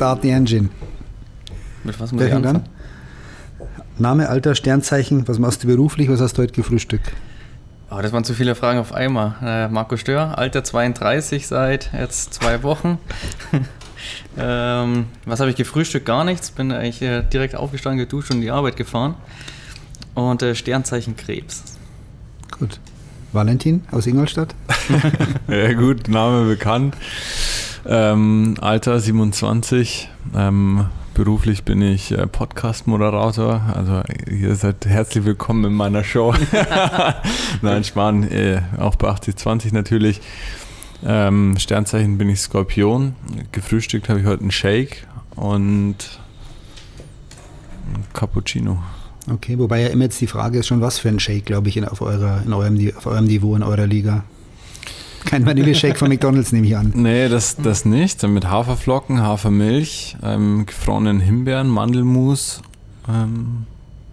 Start the engine. Mit was muss ich anfangen? Name, Alter, Sternzeichen, was machst du beruflich, was hast du heute gefrühstückt? Oh, das waren zu viele Fragen auf einmal. Äh, Marco Stör, Alter 32 seit jetzt zwei Wochen. ähm, was habe ich gefrühstückt? Gar nichts. Bin eigentlich äh, direkt aufgestanden, geduscht und in die Arbeit gefahren. Und äh, Sternzeichen Krebs. Gut. Valentin aus Ingolstadt? ja, gut, Name bekannt. Ähm, Alter 27. Ähm, beruflich bin ich äh, Podcast-Moderator. Also ihr seid herzlich willkommen in meiner Show. Nein, Spahn, äh, auch bei 8020 natürlich. Ähm, Sternzeichen bin ich Skorpion. Gefrühstückt habe ich heute einen Shake und ein Cappuccino. Okay, wobei ja immer jetzt die Frage ist schon, was für ein Shake, glaube ich, in, auf, eurer, in eurem, auf eurem Niveau, in eurer Liga. Kein Vanilleshake von McDonalds nehme ich an. Nee, das, das nicht. Mit Haferflocken, Hafermilch, ähm, gefrorenen Himbeeren, Mandelmus. Ähm,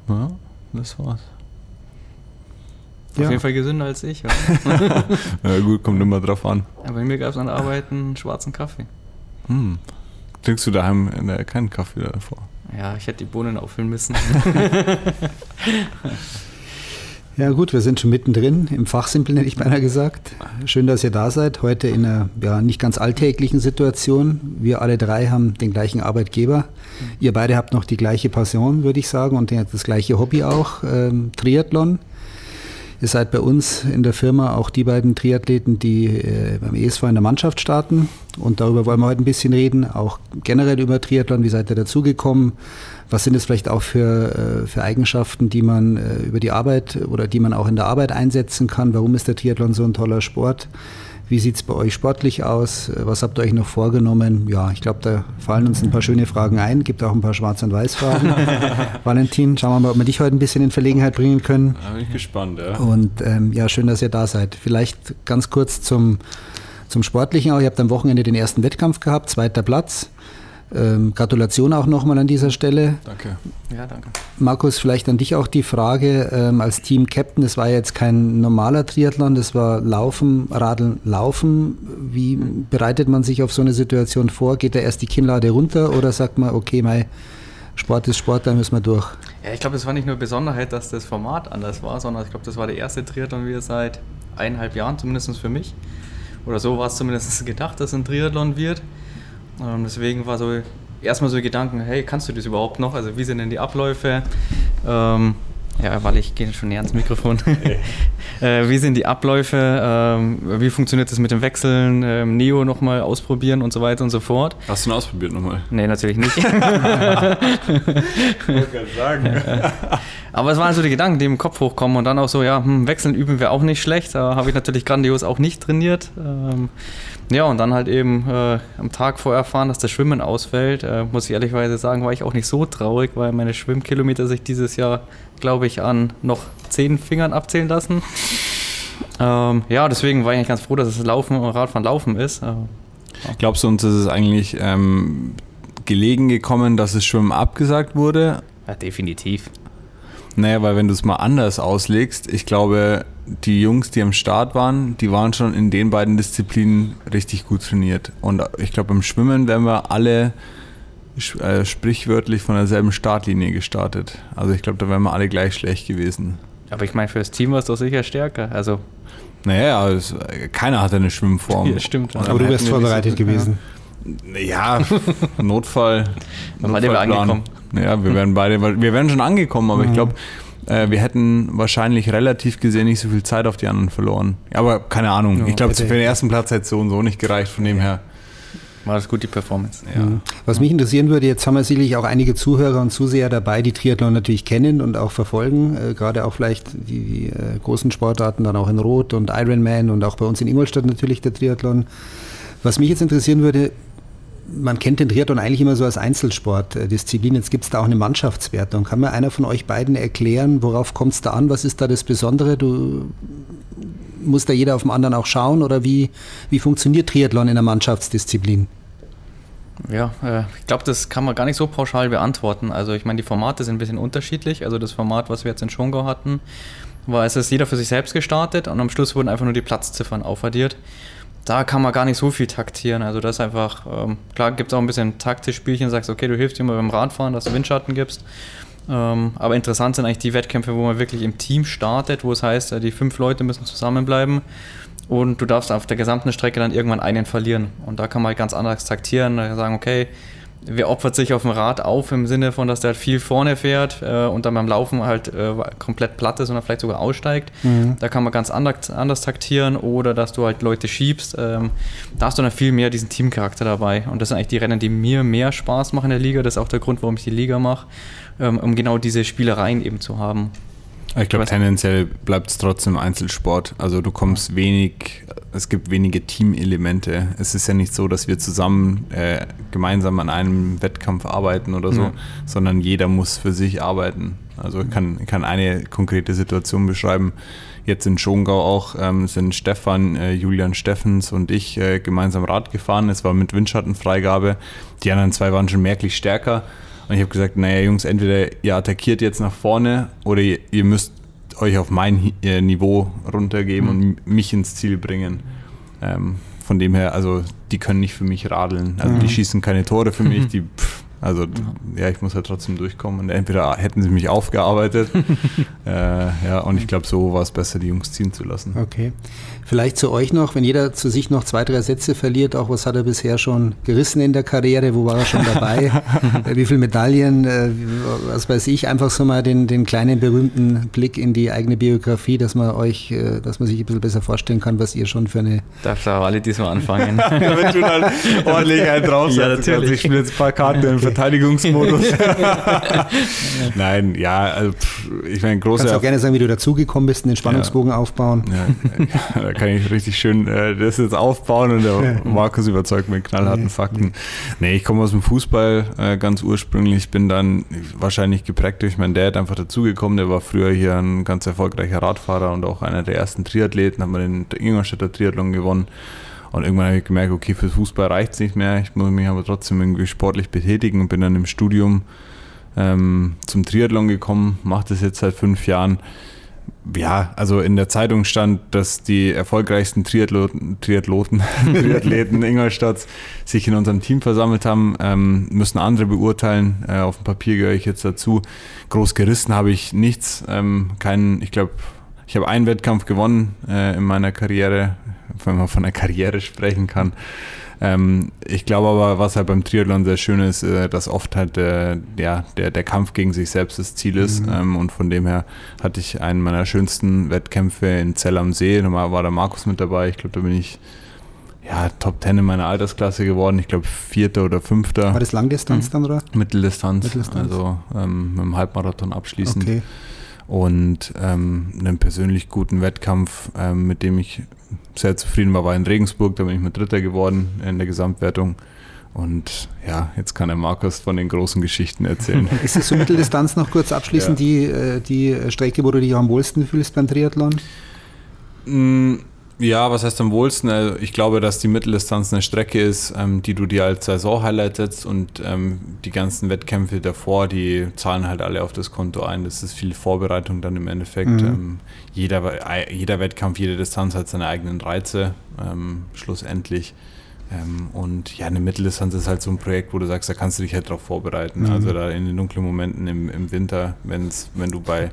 ja, das war's. Ja. Auf jeden Fall gesünder als ich. ja, gut, kommt immer drauf an. Ja, bei mir gab es an der Arbeit einen schwarzen Kaffee. Hm. Trinkst du daheim keinen Kaffee davor? Ja, ich hätte die Bohnen auffüllen müssen. Ja gut, wir sind schon mittendrin, im Fachsimpeln hätte ich beinahe gesagt. Schön, dass ihr da seid, heute in einer ja, nicht ganz alltäglichen Situation. Wir alle drei haben den gleichen Arbeitgeber. Ihr beide habt noch die gleiche Passion, würde ich sagen, und das gleiche Hobby auch, ähm, Triathlon. Ihr seid bei uns in der Firma auch die beiden Triathleten, die äh, beim ESV in der Mannschaft starten. Und darüber wollen wir heute ein bisschen reden, auch generell über Triathlon. Wie seid ihr dazugekommen? Was sind es vielleicht auch für, äh, für Eigenschaften, die man äh, über die Arbeit oder die man auch in der Arbeit einsetzen kann? Warum ist der Triathlon so ein toller Sport? Wie sieht es bei euch sportlich aus? Was habt ihr euch noch vorgenommen? Ja, ich glaube, da fallen uns ein paar schöne Fragen ein. Gibt auch ein paar Schwarz- und Weiß-Fragen. Valentin, schauen wir mal, ob wir dich heute ein bisschen in Verlegenheit bringen können. Da bin ich gespannt, ja. Und ähm, ja, schön, dass ihr da seid. Vielleicht ganz kurz zum, zum Sportlichen auch. Ihr habt am Wochenende den ersten Wettkampf gehabt, zweiter Platz. Ähm, Gratulation auch nochmal an dieser Stelle. Danke. Ja, danke. Markus, vielleicht an dich auch die Frage, ähm, als Team-Captain, das war jetzt kein normaler Triathlon, das war Laufen, Radeln, Laufen. Wie bereitet man sich auf so eine Situation vor? Geht da erst die Kinnlade runter oder sagt man, okay, mein Sport ist Sport, da müssen wir durch? Ja, ich glaube, es war nicht nur Besonderheit, dass das Format anders war, sondern ich glaube, das war der erste Triathlon wieder seit eineinhalb Jahren, zumindest für mich. Oder so war es zumindest gedacht, dass ein Triathlon wird. Ähm, deswegen war so erstmal so Gedanken, hey, kannst du das überhaupt noch? Also wie sind denn die Abläufe? Ähm, ja, weil ich gehe schon näher ans Mikrofon. äh, wie sind die Abläufe? Ähm, wie funktioniert das mit dem Wechseln? Ähm, Neo nochmal ausprobieren und so weiter und so fort. Hast du ihn ausprobiert nochmal? Nee, natürlich nicht. ich wollte sagen. Aber es waren so die Gedanken, die im Kopf hochkommen und dann auch so, ja, hm, wechseln üben wir auch nicht schlecht. Da habe ich natürlich grandios auch nicht trainiert. Ähm, ja, und dann halt eben äh, am Tag vorher erfahren, dass das Schwimmen ausfällt. Äh, muss ich ehrlicherweise sagen, war ich auch nicht so traurig, weil meine Schwimmkilometer sich dieses Jahr, glaube ich, an noch zehn Fingern abzählen lassen. Ähm, ja, deswegen war ich eigentlich ganz froh, dass es Laufen und Radfahren Laufen ist. Äh, Glaubst du uns, ist es eigentlich ähm, gelegen gekommen, dass das Schwimmen abgesagt wurde? Ja, definitiv. Naja, weil wenn du es mal anders auslegst, ich glaube, die Jungs, die am Start waren, die waren schon in den beiden Disziplinen richtig gut trainiert. Und ich glaube, beim Schwimmen wären wir alle äh, sprichwörtlich von derselben Startlinie gestartet. Also ich glaube, da wären wir alle gleich schlecht gewesen. Aber ich meine, für das Team war es doch sicher stärker. Also naja, also, keiner hatte eine Schwimmform. Ja, stimmt. Aber du wärst vorbereitet so, gewesen. Ja, Notfall. Dann Notfallplan. wir angekommen. Ja, wir wären beide, wir wären schon angekommen, aber mhm. ich glaube, äh, wir hätten wahrscheinlich relativ gesehen nicht so viel Zeit auf die anderen verloren. Aber keine Ahnung. Ja, ich glaube, für den ersten Platz hätte es so und so nicht gereicht, von dem her. War das gut, die Performance. Ja. Mhm. Was mich interessieren würde, jetzt haben wir sicherlich auch einige Zuhörer und Zuseher dabei, die Triathlon natürlich kennen und auch verfolgen, äh, gerade auch vielleicht die, die äh, großen Sportarten, dann auch in Rot und Ironman und auch bei uns in Ingolstadt natürlich der Triathlon. Was mich jetzt interessieren würde, man kennt den Triathlon eigentlich immer so als Einzelsportdisziplin. Jetzt gibt es da auch eine Mannschaftswertung. Kann mir einer von euch beiden erklären, worauf kommt es da an? Was ist da das Besondere? Du muss da jeder auf den anderen auch schauen oder wie, wie funktioniert Triathlon in der Mannschaftsdisziplin? Ja, äh, ich glaube, das kann man gar nicht so pauschal beantworten. Also ich meine, die Formate sind ein bisschen unterschiedlich. Also das Format, was wir jetzt in Schongau hatten, war es ist jeder für sich selbst gestartet und am Schluss wurden einfach nur die Platzziffern aufaddiert. Da kann man gar nicht so viel taktieren. Also das ist einfach, ähm, klar gibt es auch ein bisschen taktisch Spielchen, sagst, okay, du hilfst dir mal beim Radfahren, dass du Windschatten gibst. Ähm, aber interessant sind eigentlich die Wettkämpfe, wo man wirklich im Team startet, wo es heißt, äh, die fünf Leute müssen zusammenbleiben und du darfst auf der gesamten Strecke dann irgendwann einen verlieren. Und da kann man halt ganz anders taktieren, sagen, okay, wer opfert sich auf dem Rad auf im Sinne von, dass der halt viel vorne fährt äh, und dann beim Laufen halt äh, komplett platt ist oder vielleicht sogar aussteigt. Mhm. Da kann man ganz anders, anders, taktieren oder dass du halt Leute schiebst. Ähm, da hast du dann viel mehr diesen Teamcharakter dabei. Und das sind eigentlich die Rennen, die mir mehr Spaß machen in der Liga. Das ist auch der Grund, warum ich die Liga mache, ähm, um genau diese Spielereien eben zu haben. Ich glaube, tendenziell bleibt es trotzdem Einzelsport. Also du kommst wenig, es gibt wenige Teamelemente. Es ist ja nicht so, dass wir zusammen äh, gemeinsam an einem Wettkampf arbeiten oder so, ja. sondern jeder muss für sich arbeiten. Also ich kann, kann eine konkrete Situation beschreiben. Jetzt in Schongau auch ähm, sind Stefan, äh, Julian Steffens und ich äh, gemeinsam Rad gefahren. Es war mit Windschattenfreigabe. Die anderen zwei waren schon merklich stärker. Und ich habe gesagt, naja Jungs, entweder ihr attackiert jetzt nach vorne oder ihr, ihr müsst euch auf mein äh, Niveau runtergeben mhm. und mich ins Ziel bringen. Ähm, von dem her, also die können nicht für mich radeln. Also mhm. die schießen keine Tore für mich, die pff, also ja, ich muss halt trotzdem durchkommen. Und entweder hätten sie mich aufgearbeitet, äh, ja, und ich glaube, so war es besser, die Jungs ziehen zu lassen. Okay. Vielleicht zu euch noch, wenn jeder zu sich noch zwei, drei Sätze verliert, auch was hat er bisher schon gerissen in der Karriere, wo war er schon dabei, wie viele Medaillen, äh, was weiß ich, einfach so mal den, den kleinen berühmten Blick in die eigene Biografie, dass man euch, äh, dass man sich ein bisschen besser vorstellen kann, was ihr schon für eine... Darf da alle diesmal anfangen. da wird schon halt ordentlich ein drauf. Ja, natürlich. Ich spiele jetzt ein paar Karten im Verteidigungsmodus. Nein, ja, also ich meine, große... Kannst auch gerne sagen, wie du dazugekommen bist, den Spannungsbogen ja. aufbauen. Ja, kann ich richtig schön äh, das jetzt aufbauen und der Markus überzeugt mit knallharten Fakten. Nee, ich komme aus dem Fußball äh, ganz ursprünglich, bin dann wahrscheinlich geprägt durch meinen Dad einfach dazugekommen. Der war früher hier ein ganz erfolgreicher Radfahrer und auch einer der ersten Triathleten, hat man den Ingolstädter Triathlon gewonnen. Und irgendwann habe ich gemerkt, okay, fürs Fußball reicht es nicht mehr. Ich muss mich aber trotzdem irgendwie sportlich betätigen und bin dann im Studium ähm, zum Triathlon gekommen, mache das jetzt seit fünf Jahren ja, also in der Zeitung stand, dass die erfolgreichsten Triathloten, Triathleten Ingolstadt sich in unserem Team versammelt haben, ähm, müssen andere beurteilen. Äh, auf dem Papier gehöre ich jetzt dazu. Groß gerissen habe ich nichts. Ähm, keinen, ich glaube, ich habe einen Wettkampf gewonnen äh, in meiner Karriere, wenn man von einer Karriere sprechen kann. Ähm, ich glaube aber, was halt beim Triathlon sehr schön ist, äh, dass oft halt der, ja, der, der Kampf gegen sich selbst das Ziel ist. Mhm. Ähm, und von dem her hatte ich einen meiner schönsten Wettkämpfe in Zell am See. Da war der Markus mit dabei. Ich glaube, da bin ich ja, Top 10 in meiner Altersklasse geworden. Ich glaube, Vierter oder Fünfter. War das Langdistanz mhm. dann, oder? Mitteldistanz. Mitteldistanz. Also ähm, mit dem Halbmarathon abschließend. Okay. Und ähm, einen persönlich guten Wettkampf, ähm, mit dem ich sehr zufrieden war, war in Regensburg. Da bin ich mit Dritter geworden in der Gesamtwertung. Und ja, jetzt kann der Markus von den großen Geschichten erzählen. Ist es so Mitteldistanz noch kurz abschließend ja. die, äh, die Strecke, wo du dich am wohlsten fühlst beim Triathlon? Ja, was heißt am wohlsten? Also ich glaube, dass die Mitteldistanz eine Strecke ist, ähm, die du dir als Saison-Highlight setzt und ähm, die ganzen Wettkämpfe davor, die zahlen halt alle auf das Konto ein. Das ist viel Vorbereitung dann im Endeffekt. Mhm. Ähm, jeder, jeder Wettkampf, jede Distanz hat seine eigenen Reize, ähm, schlussendlich. Ähm, und ja, eine Mitteldistanz ist halt so ein Projekt, wo du sagst, da kannst du dich halt darauf vorbereiten. Mhm. Also da in den dunklen Momenten im, im Winter, wenn's, wenn du bei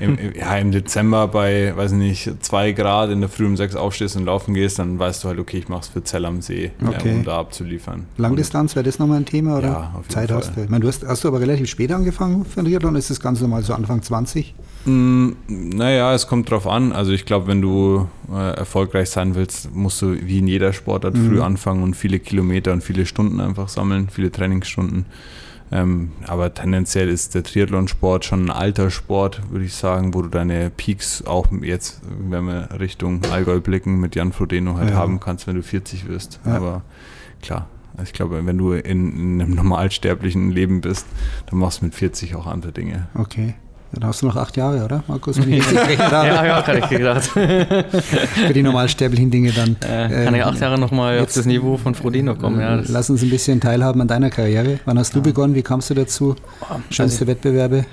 im, ja, im Dezember bei, weiß nicht, zwei Grad in der Früh um sechs aufstehst und laufen gehst, dann weißt du halt, okay, ich mache es für Zell am See, okay. um da abzuliefern. Langdistanz, wäre das nochmal ein Thema? Oder? Ja, auf jeden Zeit Fall. hast du. Ich meine, du hast, hast du aber relativ spät angefangen für den Triathlon? Ist das ganz normal so Anfang 20? Mm, naja, es kommt drauf an. Also ich glaube, wenn du äh, erfolgreich sein willst, musst du wie in jeder Sportart mhm. früh anfangen und viele Kilometer und viele Stunden einfach sammeln, viele Trainingsstunden. Ähm, aber tendenziell ist der Triathlonsport schon ein alter Sport, würde ich sagen, wo du deine Peaks auch jetzt, wenn wir Richtung Allgäu blicken, mit Jan Frodeno halt ja. haben kannst, wenn du 40 wirst. Ja. Aber klar, ich glaube, wenn du in, in einem normalsterblichen Leben bist, dann machst du mit 40 auch andere Dinge. Okay. Dann hast du noch acht Jahre, oder, Markus? Wenn ich ja, kann ich gedacht. Für die normalsterblichen Dinge dann. Äh, kann ich acht Jahre nochmal auf das Niveau von Frodeno kommen. Ja, lass uns ein bisschen teilhaben an deiner Karriere. Wann hast du ja. begonnen? Wie kamst du dazu? Schönste also, Wettbewerbe?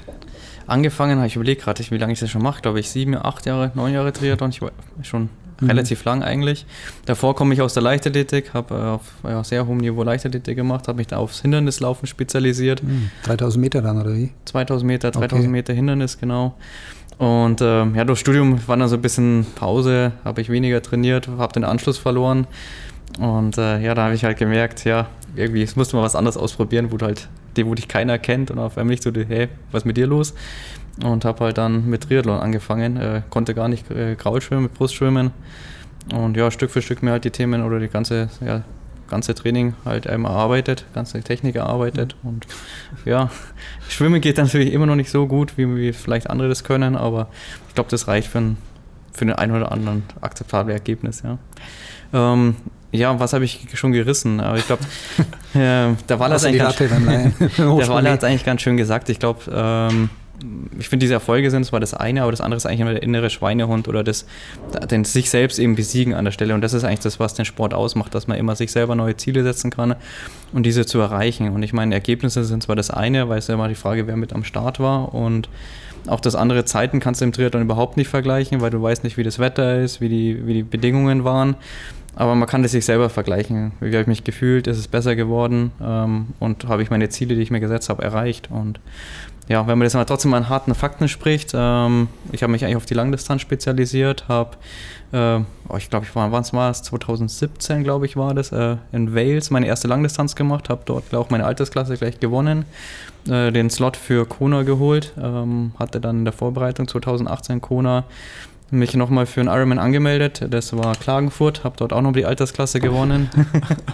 Angefangen habe ich überlegt gerade, wie lange ich das schon mache. Glaube ich sieben, acht Jahre, neun Jahre Triathlon. Ich war schon mhm. relativ lang eigentlich. Davor komme ich aus der Leichtathletik, habe äh, auf ja, sehr hohem Niveau Leichtathletik gemacht, habe mich da aufs Hindernislaufen spezialisiert. 3000 Meter dann, oder wie? 2000 Meter, 3000 okay. Meter Hindernis, genau. Und äh, ja, durch Studium war dann so ein bisschen Pause, habe ich weniger trainiert, habe den Anschluss verloren. Und äh, ja, da habe ich halt gemerkt, ja, irgendwie, es musste mal was anderes ausprobieren, wo du halt, dem, wo dich keiner kennt und auf einmal nicht so, hey, was ist mit dir los? Und habe halt dann mit Triathlon angefangen, äh, konnte gar nicht äh, Kraulschwimmen, Brustschwimmen. Und ja, Stück für Stück mir halt die Themen oder die ganze, ja, ganze Training halt einmal erarbeitet, ganze Technik erarbeitet. Und ja, Schwimmen geht natürlich immer noch nicht so gut, wie, wie vielleicht andere das können, aber ich glaube, das reicht für, ein, für den einen oder anderen akzeptable Ergebnis, ja. Ähm, ja, was habe ich schon gerissen? Aber ich glaube, äh, der Waller hat es eigentlich ganz schön gesagt. Ich glaube, ähm, ich finde, diese Erfolge sind zwar das eine, aber das andere ist eigentlich immer der innere Schweinehund oder das, den sich selbst eben besiegen an der Stelle. Und das ist eigentlich das, was den Sport ausmacht, dass man immer sich selber neue Ziele setzen kann und diese zu erreichen. Und ich meine, Ergebnisse sind zwar das eine, weil es ja immer die Frage, wer mit am Start war und auch das andere Zeiten kannst du im Triathlon überhaupt nicht vergleichen, weil du weißt nicht, wie das Wetter ist, wie die, wie die Bedingungen waren. Aber man kann das sich selber vergleichen. Wie habe ich mich gefühlt? Ist es besser geworden? Ähm, und habe ich meine Ziele, die ich mir gesetzt habe, erreicht? Und ja, wenn man jetzt mal trotzdem mal an harten Fakten spricht, ähm, ich habe mich eigentlich auf die Langdistanz spezialisiert, habe, äh, oh, ich glaube, ich war, wann war es? 2017, glaube ich, war das, äh, in Wales meine erste Langdistanz gemacht, habe dort auch meine Altersklasse gleich gewonnen, äh, den Slot für Kona geholt, ähm, hatte dann in der Vorbereitung 2018 Kona mich nochmal für einen Ironman angemeldet. Das war Klagenfurt, habe dort auch noch die Altersklasse gewonnen.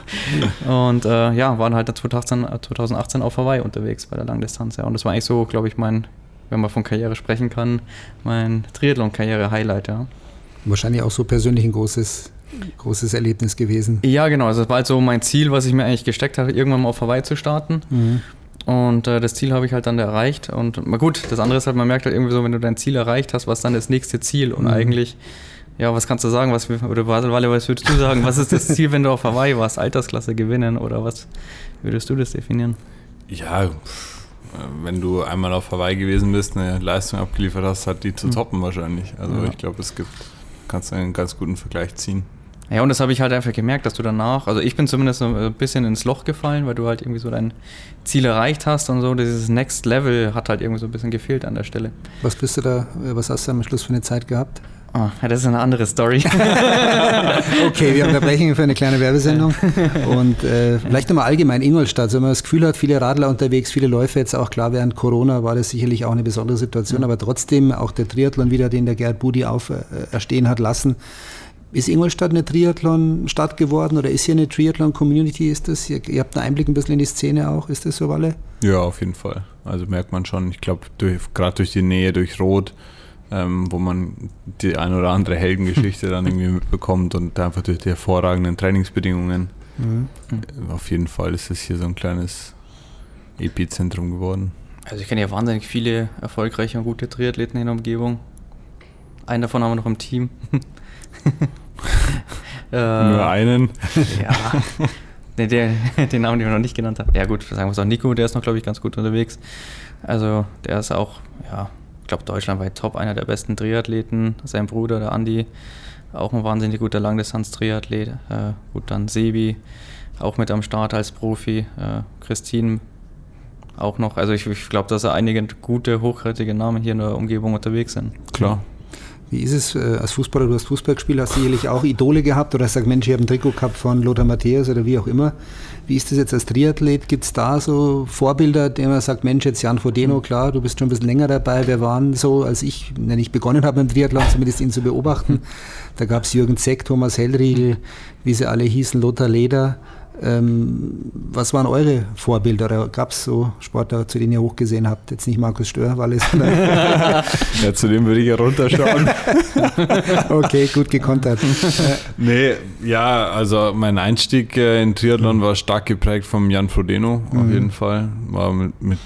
und äh, ja, waren halt 2018, 2018 auf Hawaii unterwegs bei der Langdistanz. Ja. Und das war eigentlich so, glaube ich, mein, wenn man von Karriere sprechen kann, mein Triathlon-Karriere-Highlight. Ja. Wahrscheinlich auch so persönlich ein großes, großes Erlebnis gewesen. Ja, genau. Also das war halt so mein Ziel, was ich mir eigentlich gesteckt hatte, irgendwann mal auf Hawaii zu starten. Mhm. Und äh, das Ziel habe ich halt dann erreicht. Und mal gut, das andere ist halt, man merkt halt irgendwie so, wenn du dein Ziel erreicht hast, was dann das nächste Ziel? Und mhm. eigentlich, ja, was kannst du sagen? Was, oder Wale, was würdest du sagen? Was ist das Ziel, wenn du auf Hawaii warst? Altersklasse gewinnen oder was würdest du das definieren? Ja, wenn du einmal auf Hawaii gewesen bist, eine Leistung abgeliefert hast, hat die zu mhm. toppen wahrscheinlich. Also ja. ich glaube, es gibt, kannst du einen ganz guten Vergleich ziehen. Ja, und das habe ich halt einfach gemerkt, dass du danach, also ich bin zumindest so ein bisschen ins Loch gefallen, weil du halt irgendwie so dein Ziel erreicht hast und so. Dieses Next Level hat halt irgendwie so ein bisschen gefehlt an der Stelle. Was bist du da, was hast du am Schluss für eine Zeit gehabt? Oh, ja, das ist eine andere Story. okay, wir unterbrechen für eine kleine Werbesendung. Und äh, vielleicht nochmal allgemein Ingolstadt. wenn man das Gefühl hat, viele Radler unterwegs, viele Läufer jetzt auch klar, während Corona war das sicherlich auch eine besondere Situation, mhm. aber trotzdem auch der Triathlon wieder, den der Gerd Budi auf äh, erstehen hat lassen, ist Ingolstadt eine Triathlon-Stadt geworden oder ist hier eine Triathlon-Community? Ist das? Ihr, ihr, habt einen Einblick ein bisschen in die Szene auch, ist das so, Walle? Ja, auf jeden Fall. Also merkt man schon, ich glaube, gerade durch die Nähe, durch Rot, ähm, wo man die ein oder andere Heldengeschichte dann irgendwie mitbekommt und einfach durch die hervorragenden Trainingsbedingungen. Mhm. Auf jeden Fall ist es hier so ein kleines Epizentrum geworden. Also ich kenne ja wahnsinnig viele erfolgreiche und gute Triathleten in der Umgebung. Einen davon haben wir noch im Team. Nur einen? ja. Der, den Namen, den wir noch nicht genannt haben. Ja, gut, sagen wir es auch Nico, der ist noch, glaube ich, ganz gut unterwegs. Also, der ist auch, ja, ich glaube, deutschlandweit top, einer der besten Triathleten. Sein Bruder, der Andi, auch ein wahnsinnig guter Langdistanz-Triathlet. Äh, gut, dann Sebi, auch mit am Start als Profi. Äh, Christine auch noch. Also, ich, ich glaube, dass da einige gute, hochwertige Namen hier in der Umgebung unterwegs sind. Klar. Wie ist es äh, als Fußballer? Du hast Fußball gespielt, hast sicherlich auch Idole gehabt oder hast gesagt, Mensch, ich habe ein Trikot gehabt von Lothar Matthäus oder wie auch immer. Wie ist das jetzt als Triathlet? Gibt es da so Vorbilder, denen man sagt, Mensch, jetzt Jan Frodeno, mhm. klar, du bist schon ein bisschen länger dabei. Wer waren so, als ich, wenn ich begonnen habe mit dem Triathlon, zumindest ihn zu beobachten? Da gab es Jürgen Zeck, Thomas Hellriegel, wie sie alle hießen, Lothar Leder. Ähm, was waren eure Vorbilder? Oder gab es so Sportler, zu denen ihr hochgesehen habt? Jetzt nicht Markus Stör, weil es. ja, zu dem würde ich ja runterschauen. okay, gut gekontert. nee, ja, also mein Einstieg äh, in Triathlon war stark geprägt vom Jan Frodeno, auf mhm. jeden Fall. War mit, mit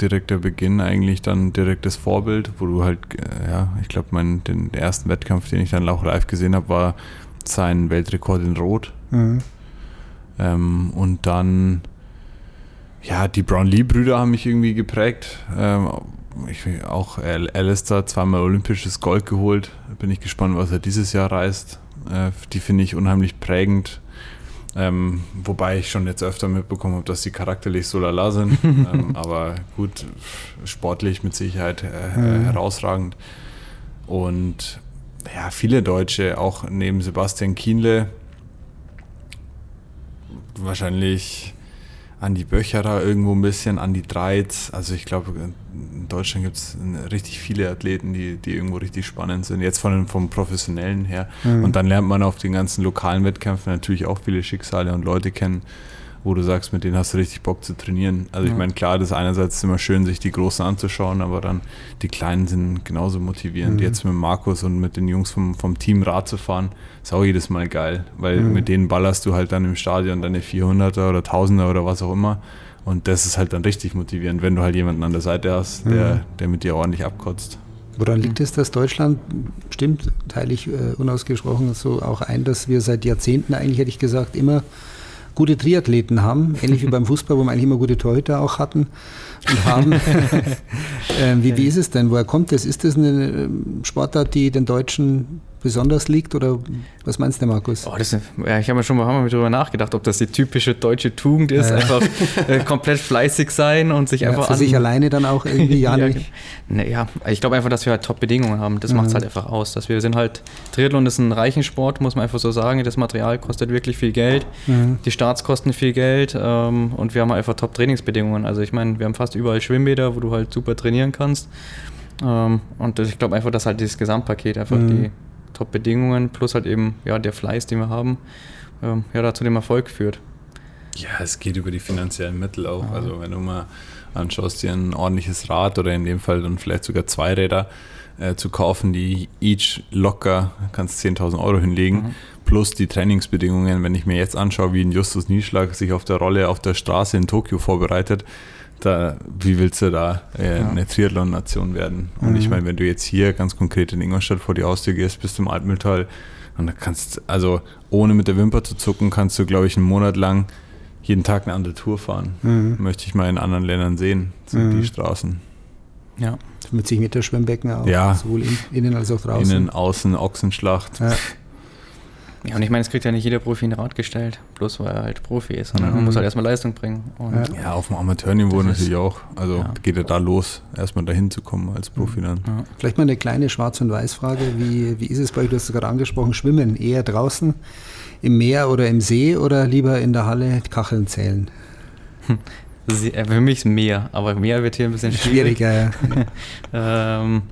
direkter Beginn eigentlich dann direktes Vorbild, wo du halt, äh, ja, ich glaube, den ersten Wettkampf, den ich dann auch live gesehen habe, war sein Weltrekord in Rot. Mhm. Ähm, und dann, ja, die Brown-Lee-Brüder haben mich irgendwie geprägt. Ähm, ich auch Alistair zweimal olympisches Gold geholt. Bin ich gespannt, was er dieses Jahr reißt. Äh, die finde ich unheimlich prägend. Ähm, wobei ich schon jetzt öfter mitbekommen habe, dass sie charakterlich so lala sind. ähm, aber gut, sportlich mit Sicherheit äh, mhm. herausragend. Und ja, viele Deutsche, auch neben Sebastian Kienle, wahrscheinlich Andi Böcherer irgendwo ein bisschen, Andi Dreiz. Also ich glaube, in Deutschland gibt es richtig viele Athleten, die, die irgendwo richtig spannend sind. Jetzt von, vom Professionellen her. Mhm. Und dann lernt man auf den ganzen lokalen Wettkämpfen natürlich auch viele Schicksale und Leute kennen, wo du sagst, mit denen hast du richtig Bock zu trainieren. Also ich meine, klar, das ist einerseits immer schön, sich die Großen anzuschauen, aber dann die Kleinen sind genauso motivierend. Mhm. Jetzt mit Markus und mit den Jungs vom, vom Team Rad zu fahren, ist auch jedes Mal geil, weil mhm. mit denen ballerst du halt dann im Stadion deine 400er oder 1000er oder was auch immer. Und das ist halt dann richtig motivierend, wenn du halt jemanden an der Seite hast, der, mhm. der mit dir ordentlich abkotzt. Woran liegt es, dass Deutschland, stimmt, teile ich äh, unausgesprochen so auch ein, dass wir seit Jahrzehnten eigentlich, hätte ich gesagt, immer gute Triathleten haben, ähnlich wie beim Fußball, wo wir eigentlich immer gute Torhüter auch hatten und haben. ähm, wie, wie ist es denn? Woher kommt das? Ist das eine Sportart, die den Deutschen besonders liegt oder was meinst du, Markus? Oh, das, ja, ich habe mir schon mal darüber nachgedacht, ob das die typische deutsche Tugend ist, ja. einfach äh, komplett fleißig sein und sich ja, einfach für an, sich alleine dann auch irgendwie ja nicht. Naja, ich glaube einfach, dass wir halt Top-Bedingungen haben. Das mhm. macht es halt einfach aus, dass wir sind halt Triathlon ist ein reichen Sport, muss man einfach so sagen. Das Material kostet wirklich viel Geld, mhm. die Starts kosten viel Geld ähm, und wir haben halt einfach Top-Trainingsbedingungen. Also ich meine, wir haben fast überall Schwimmbäder, wo du halt super trainieren kannst. Ähm, und ich glaube einfach, dass halt dieses Gesamtpaket einfach mhm. die Top-Bedingungen plus halt eben ja, der Fleiß, den wir haben, ähm, ja, dazu dem Erfolg führt. Ja, es geht über die finanziellen Mittel auch. Ja. Also wenn du mal anschaust, dir ein ordentliches Rad oder in dem Fall dann vielleicht sogar zwei Räder äh, zu kaufen, die each locker, kannst 10.000 Euro hinlegen, mhm. plus die Trainingsbedingungen. Wenn ich mir jetzt anschaue, wie ein Justus Nieschlag sich auf der Rolle auf der Straße in Tokio vorbereitet, da, wie willst du da äh, ja. eine Triathlon-Nation werden? Und mhm. ich meine, wenn du jetzt hier ganz konkret in Ingolstadt vor die Haustür gehst, bis zum Altmühltal, und da kannst, also ohne mit der Wimper zu zucken, kannst du, glaube ich, einen Monat lang jeden Tag eine andere Tour fahren. Mhm. Möchte ich mal in anderen Ländern sehen, so mhm. die Straßen. Ja. Mit sich mit der Schwimmbecken auch. Ja. Sowohl in, innen als auch draußen. Innen, außen, Ochsenschlacht. Ja. Ja, und ich meine, es kriegt ja nicht jeder Profi ein Rad gestellt, bloß weil er halt Profi ist, sondern mhm. man muss halt erstmal Leistung bringen. Ja. ja. auf dem Amateurniveau natürlich auch. Also ja. geht er da los, erstmal dahin zu kommen als Profi dann. Ja. Vielleicht mal eine kleine Schwarz- und Weiß-Frage. Wie, wie ist es bei euch, du hast es gerade angesprochen, Schwimmen? Eher draußen im Meer oder im See oder lieber in der Halle Kacheln zählen? Äh, für mich ist Meer, aber Meer wird hier ein bisschen schwierig. Schwieriger, ja. ähm,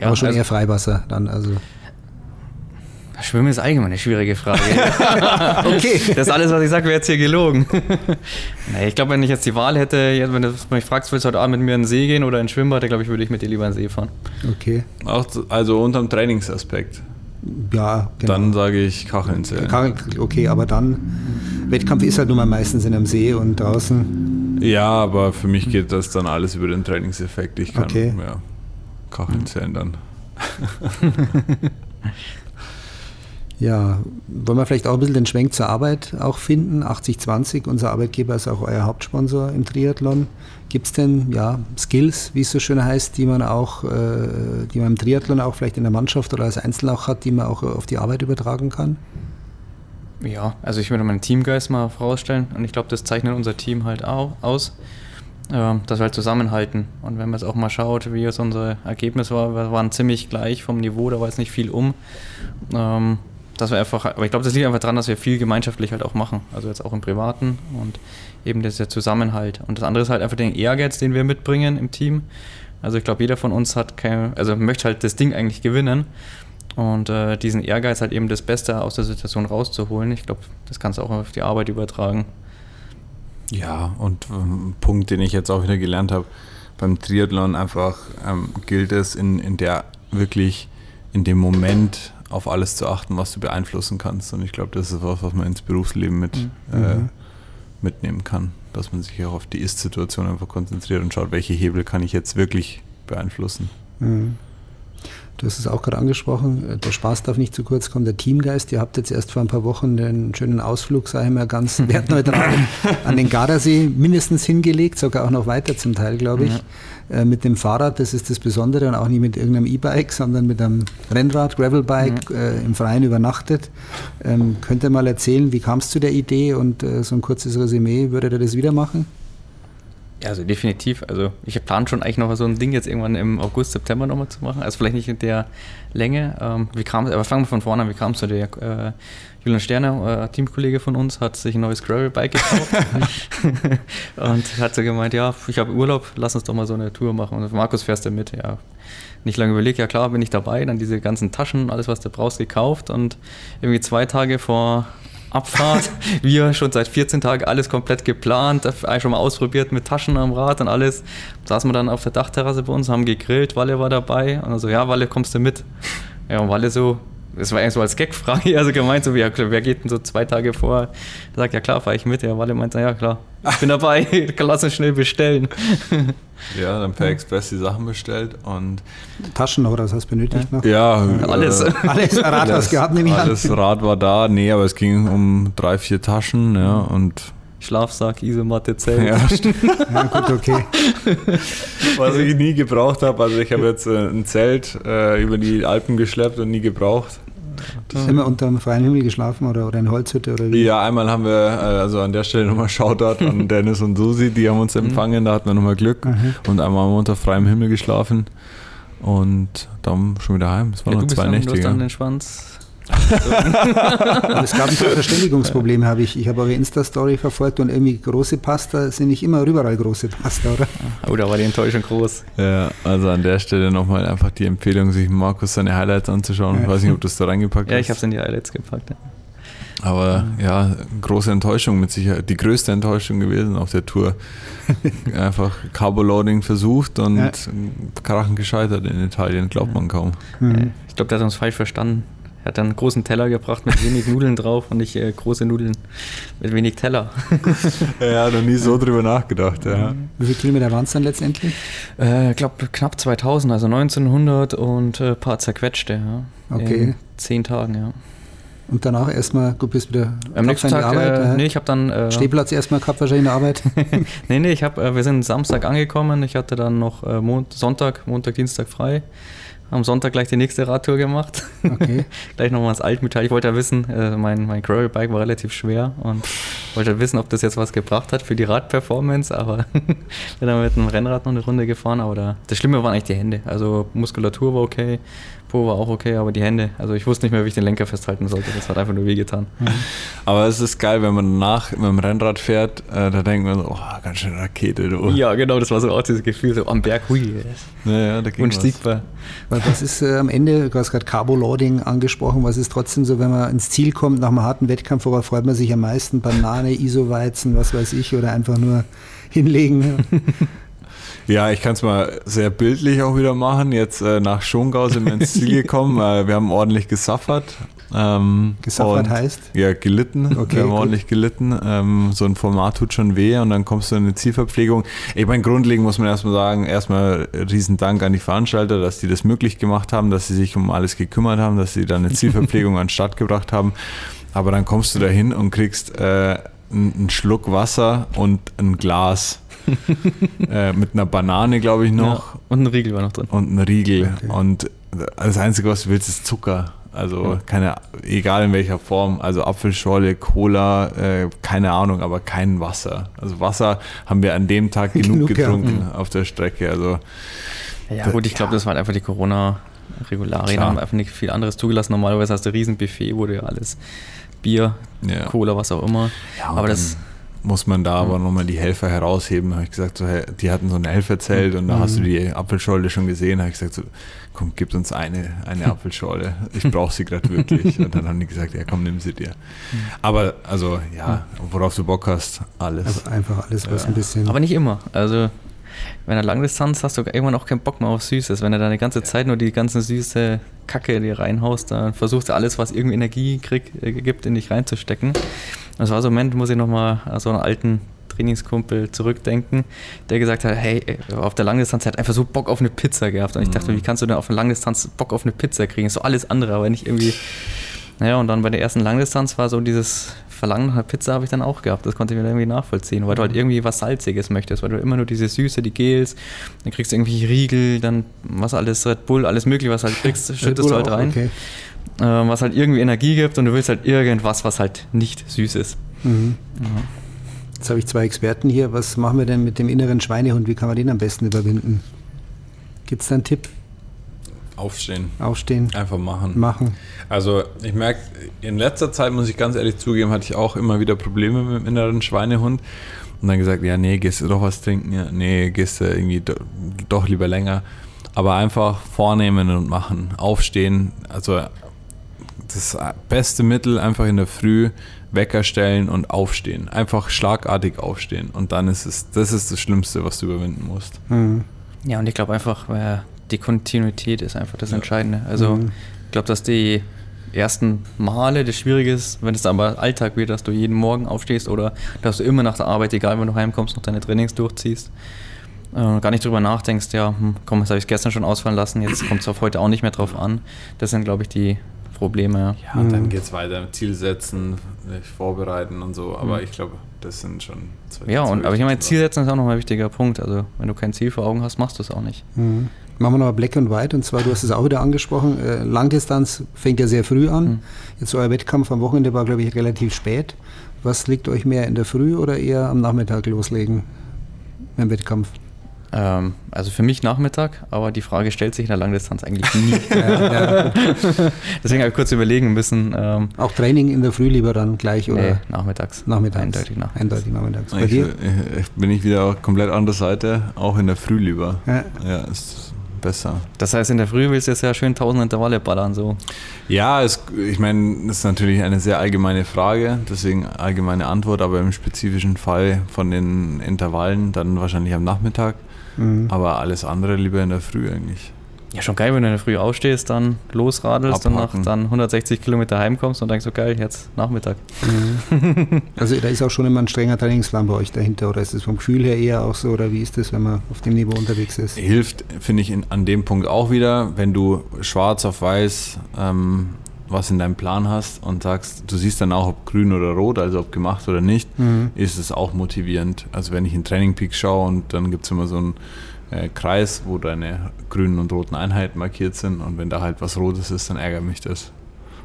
aber schon also, eher Freiwasser dann, also. Schwimmen ist allgemein eine schwierige Frage. okay. Das ist alles, was ich sage, wäre jetzt hier gelogen. nee, ich glaube, wenn ich jetzt die Wahl hätte, wenn du mich fragst, willst du heute Abend mit mir in den See gehen oder in ein Schwimmbad, dann glaube ich, würde ich mit dir lieber in den See fahren. Okay. Auch, also unterm Trainingsaspekt. Ja, genau. Dann sage ich Kacheln zählen. Okay, aber dann, Wettkampf ist halt nun mal meistens in einem See und draußen. Ja, aber für mich geht das dann alles über den Trainingseffekt. Ich kann okay. ja, Kacheln zählen dann. Ja, wollen wir vielleicht auch ein bisschen den Schwenk zur Arbeit auch finden? 8020, unser Arbeitgeber ist auch euer Hauptsponsor im Triathlon. Gibt es denn ja, Skills, wie es so schön heißt, die man auch, äh, die man im Triathlon auch vielleicht in der Mannschaft oder als Einzelner auch hat, die man auch auf die Arbeit übertragen kann? Ja, also ich würde meinen Teamgeist mal vorausstellen und ich glaube, das zeichnet unser Team halt auch aus, äh, dass wir halt zusammenhalten. Und wenn man jetzt auch mal schaut, wie jetzt unser Ergebnis war, wir waren ziemlich gleich vom Niveau, da war jetzt nicht viel um. Ähm, dass wir einfach, aber ich glaube, das liegt einfach daran, dass wir viel gemeinschaftlich halt auch machen. Also jetzt auch im Privaten und eben das der Zusammenhalt. Und das andere ist halt einfach den Ehrgeiz, den wir mitbringen im Team. Also ich glaube, jeder von uns hat kein, also möchte halt das Ding eigentlich gewinnen. Und äh, diesen Ehrgeiz halt eben das Beste aus der Situation rauszuholen. Ich glaube, das kannst du auch auf die Arbeit übertragen. Ja, und ähm, ein Punkt, den ich jetzt auch wieder gelernt habe, beim Triathlon einfach ähm, gilt es in, in der wirklich in dem Moment auf alles zu achten, was du beeinflussen kannst. Und ich glaube, das ist was, was man ins Berufsleben mit, mhm. äh, mhm. mitnehmen kann. Dass man sich auch auf die Ist-Situation einfach konzentriert und schaut, welche Hebel kann ich jetzt wirklich beeinflussen. Mhm. Du hast es auch gerade angesprochen, der Spaß darf nicht zu kurz kommen, der Teamgeist. Ihr habt jetzt erst vor ein paar Wochen den schönen Ausflug, sage ich mal, ganz wertneutral an den Gardasee mindestens hingelegt, sogar auch noch weiter zum Teil, glaube ich. Ja. Äh, mit dem Fahrrad, das ist das Besondere, und auch nicht mit irgendeinem E-Bike, sondern mit einem Rennrad, Gravelbike, ja. äh, im Freien übernachtet. Ähm, könnt ihr mal erzählen, wie kam es zu der Idee und äh, so ein kurzes Resümee, würdet ihr das wieder machen? Ja, also definitiv. Also ich plane schon eigentlich noch so ein Ding jetzt irgendwann im August, September nochmal zu machen. Also vielleicht nicht in der Länge. Ähm, wie kam aber fangen wir von vorne an, wie kam es zu der äh, Julian Sterner, äh, Teamkollege von uns, hat sich ein neues Gravel-Bike gekauft und hat so gemeint, ja, ich habe Urlaub, lass uns doch mal so eine Tour machen. Und Markus fährst du mit, ja. Nicht lange überlegt, ja klar, bin ich dabei, dann diese ganzen Taschen, alles was du brauchst, gekauft und irgendwie zwei Tage vor Abfahrt. Wir schon seit 14 Tagen alles komplett geplant, eigentlich schon mal ausprobiert mit Taschen am Rad und alles. Saßen wir dann auf der Dachterrasse bei uns, haben gegrillt, Walle war dabei und also ja, Walle, kommst du mit? Ja, und Walle so, das war eigentlich so als Gagfrage, also gemeint, so wie, ja, wer geht denn so zwei Tage vor? Er sagt, ja klar, fahre ich mit. Ja, Walle meint, ja klar, ich bin dabei, lass uns schnell bestellen. Ja, dann per Express die Sachen bestellt und. Taschen oder was hast du benötigt noch? Ja, alles. Äh, alles Rad hast gehabt, nehme ich Alles an. Rad war da, nee, aber es ging um drei, vier Taschen, ja, und Schlafsack, Isomatte, Zelt. Ja, ja, gut, okay. Was ich nie gebraucht habe, also ich habe jetzt äh, ein Zelt äh, über die Alpen geschleppt und nie gebraucht. Das Immer unter dem freien Himmel geschlafen oder, oder in Holzhütte oder wie? Ja, einmal haben wir, äh, also an der Stelle nochmal Shoutout an Dennis und Susi, die haben uns mhm. empfangen, da hatten wir nochmal Glück. Mhm. Und einmal haben wir unter freiem Himmel geschlafen und dann schon wieder heim. Es waren ja, noch zwei Nächte. Du hast dann den Schwanz es gab ein paar Verständigungsprobleme, habe ich. Ich habe eure Insta-Story verfolgt und irgendwie große Pasta sind nicht immer überall große Pasta, oder? Oh, da war die Enttäuschung groß. Ja, also an der Stelle nochmal einfach die Empfehlung, sich Markus seine Highlights anzuschauen. Ja. Ich weiß nicht, ob du es da reingepackt hast. Ja, ich habe es in die Highlights gepackt. Ja. Aber ja, große Enttäuschung mit Sicherheit. Die größte Enttäuschung gewesen auf der Tour. Einfach Carbo-Loading versucht und ja. Krachen gescheitert in Italien, glaubt man kaum. Mhm. Ich glaube, der hat uns falsch verstanden. Er hat dann einen großen Teller gebracht mit wenig Nudeln drauf und nicht äh, große Nudeln mit wenig Teller. er hat noch nie so drüber nachgedacht. Ja. Wie viele Kilometer waren es dann letztendlich? Ich äh, glaube knapp 2000, also 1900 und ein äh, paar zerquetschte. Ja. Okay. In zehn Tagen, ja. Und danach erstmal, du bist wieder am nächsten Tag, Arbeit, äh, nee, ich habe dann äh, Stehplatz erstmal gehabt wahrscheinlich in der Arbeit. nee, nee, ich habe, äh, wir sind Samstag angekommen. Ich hatte dann noch äh, Mond, Sonntag, Montag, Dienstag frei am Sonntag gleich die nächste Radtour gemacht. Okay. gleich nochmal das Altmetall. Ich wollte ja wissen, äh, mein, mein Gravel-Bike war relativ schwer und wollte wissen, ob das jetzt was gebracht hat für die Radperformance, aber bin dann mit dem Rennrad noch eine Runde gefahren, aber da, das Schlimme waren eigentlich die Hände. Also Muskulatur war okay, Po war auch okay, aber die Hände, also ich wusste nicht mehr, wie ich den Lenker festhalten sollte. Das hat einfach nur wehgetan. Mhm. Aber es ist geil, wenn man danach mit dem Rennrad fährt, äh, da denkt man so, oh, ganz schön Rakete, du. Ja, genau, das war so auch dieses Gefühl, so am Berg, hui. Ja, ja, da ging Unstiegbar. Was. Was ist äh, am Ende, du hast gerade Carbo-Loading angesprochen, was ist trotzdem so, wenn man ins Ziel kommt nach einem harten Wettkampf, worauf freut man sich am meisten? Banane, Iso-Weizen, was weiß ich, oder einfach nur hinlegen? Ja, ich kann es mal sehr bildlich auch wieder machen. Jetzt äh, nach Schongau sind wir ins Ziel gekommen. äh, wir haben ordentlich gesaffert. Ähm, gesaffert heißt? Ja, gelitten. Okay, wir haben gut. ordentlich gelitten. Ähm, so ein Format tut schon weh und dann kommst du in eine Zielverpflegung. Ich meine, grundlegend muss man erstmal sagen, erstmal riesen Dank an die Veranstalter, dass die das möglich gemacht haben, dass sie sich um alles gekümmert haben, dass sie dann eine Zielverpflegung an den Start gebracht haben. Aber dann kommst du dahin und kriegst äh, einen Schluck Wasser und ein Glas äh, mit einer Banane, glaube ich, noch. Ja, und ein Riegel war noch drin. Und ein Riegel. Okay. Und das Einzige, was du willst, ist Zucker. Also ja. keine, egal in welcher Form, also Apfelschorle, Cola, äh, keine Ahnung, aber kein Wasser. Also Wasser haben wir an dem Tag genug, genug getrunken ja. auf der Strecke. Also ja gut, ich glaube, das waren einfach die Corona-Regularien, haben einfach nicht viel anderes zugelassen. Normalerweise hast du ein Riesenbuffet, wo du ja alles Bier, Cola, was auch immer. Ja, aber das muss man da aber nochmal die Helfer herausheben. Habe ich gesagt, so, die hatten so ein Helferzelt und da mhm. hast du die Apfelschorle schon gesehen. Habe ich gesagt, so, komm, gib uns eine, eine Apfelschorle. Ich brauche sie gerade wirklich. Und dann haben die gesagt, ja, komm, nimm sie dir. Mhm. Aber also, ja, worauf du Bock hast, alles. Also einfach alles, was ja. ein bisschen. Aber nicht immer. Also wenn er Langdistanz hast du irgendwann auch keinen Bock mehr auf Süßes. Wenn du da die ganze Zeit nur die ganze süße Kacke dir reinhaust, dann versuchst du alles, was irgendwie Energie krieg, äh, gibt, in dich reinzustecken. Das war so ein Moment, muss ich nochmal so einen alten Trainingskumpel zurückdenken, der gesagt hat, hey, auf der Langdistanz hat einfach so Bock auf eine Pizza gehabt. Und ich dachte, mhm. wie kannst du denn auf der Langdistanz Bock auf eine Pizza kriegen? So alles andere, aber nicht irgendwie. Naja, und dann bei der ersten Langdistanz war so dieses Verlangen nach Pizza habe ich dann auch gehabt. Das konnte ich mir irgendwie nachvollziehen, weil du halt irgendwie was Salziges möchtest, weil du immer nur diese Süße, die Gels, dann kriegst du irgendwie Riegel, dann was alles, Red Bull, alles mögliche, was halt kriegst, schüttest du halt rein. Okay. Äh, was halt irgendwie Energie gibt und du willst halt irgendwas, was halt nicht süß ist. Mhm. Ja. Jetzt habe ich zwei Experten hier. Was machen wir denn mit dem inneren Schweinehund? Wie kann man den am besten überwinden? Gibt es da einen Tipp? Aufstehen. Aufstehen. Einfach machen. Machen. Also ich merke, in letzter Zeit, muss ich ganz ehrlich zugeben, hatte ich auch immer wieder Probleme mit dem inneren Schweinehund. Und dann gesagt, ja, nee, gehst du doch was trinken? Ja, nee, gehst du irgendwie do, doch lieber länger. Aber einfach vornehmen und machen. Aufstehen. Also das beste Mittel einfach in der Früh Wecker stellen und aufstehen. Einfach schlagartig aufstehen. Und dann ist es, das ist das Schlimmste, was du überwinden musst. Mhm. Ja, und ich glaube einfach, äh, die Kontinuität ist einfach das Entscheidende. Also mhm. ich glaube, dass die ersten Male das Schwierige ist, wenn es aber Alltag wird, dass du jeden Morgen aufstehst oder dass du immer nach der Arbeit, egal wann du heimkommst, noch deine Trainings durchziehst. Äh, gar nicht drüber nachdenkst, ja, hm, komm, das habe ich gestern schon ausfallen lassen, jetzt kommt es auf heute auch nicht mehr drauf an. Das sind, glaube ich, die Probleme. Ja, mhm. dann geht es weiter, Ziel setzen, vorbereiten und so, aber mhm. ich glaube, das sind schon zwei Ja, und, aber ich meine, Ziel setzen ist auch nochmal ein wichtiger Punkt. Also, wenn du kein Ziel vor Augen hast, machst du es auch nicht. Mhm. Machen wir noch Black and White und zwar, du hast es auch wieder angesprochen, äh, Langdistanz fängt ja sehr früh an. Mhm. Jetzt euer Wettkampf am Wochenende war, glaube ich, relativ spät. Was liegt euch mehr in der Früh oder eher am Nachmittag loslegen beim Wettkampf? Ähm, also für mich Nachmittag, aber die Frage stellt sich in der Langdistanz eigentlich nie. ja, ja. Deswegen habe ich kurz überlegen müssen. Ähm, Auch Training in der Früh lieber dann gleich oder? Nee, nachmittags. Nachmittags. Eindeutig nachmittags. Eindeutig nachmittags. Bei ich, dir? Ich, bin ich wieder komplett an der Seite, auch in der Früh lieber. Ja, ja ist besser. Das heißt, in der Früh willst du jetzt ja schön tausend Intervalle ballern, so. Ja, es, ich meine, das ist natürlich eine sehr allgemeine Frage, deswegen allgemeine Antwort, aber im spezifischen Fall von den Intervallen dann wahrscheinlich am Nachmittag. Mhm. Aber alles andere lieber in der Früh eigentlich. Ja, schon geil, wenn du in der Früh aufstehst, dann losradelst Abhaken. und nach dann 160 Kilometer heimkommst und denkst so geil, jetzt Nachmittag. Mhm. also da ist auch schon immer ein strenger Trainingsplan bei euch dahinter oder ist es vom Gefühl her eher auch so oder wie ist das, wenn man auf dem Niveau unterwegs ist? Hilft, finde ich, in, an dem Punkt auch wieder, wenn du schwarz auf weiß ähm, was in deinem Plan hast und sagst, du siehst dann auch, ob grün oder rot, also ob gemacht oder nicht, mhm. ist es auch motivierend. Also wenn ich in Training Peak schaue und dann gibt es immer so einen äh, Kreis, wo deine grünen und roten Einheiten markiert sind und wenn da halt was Rotes ist, dann ärgert mich das.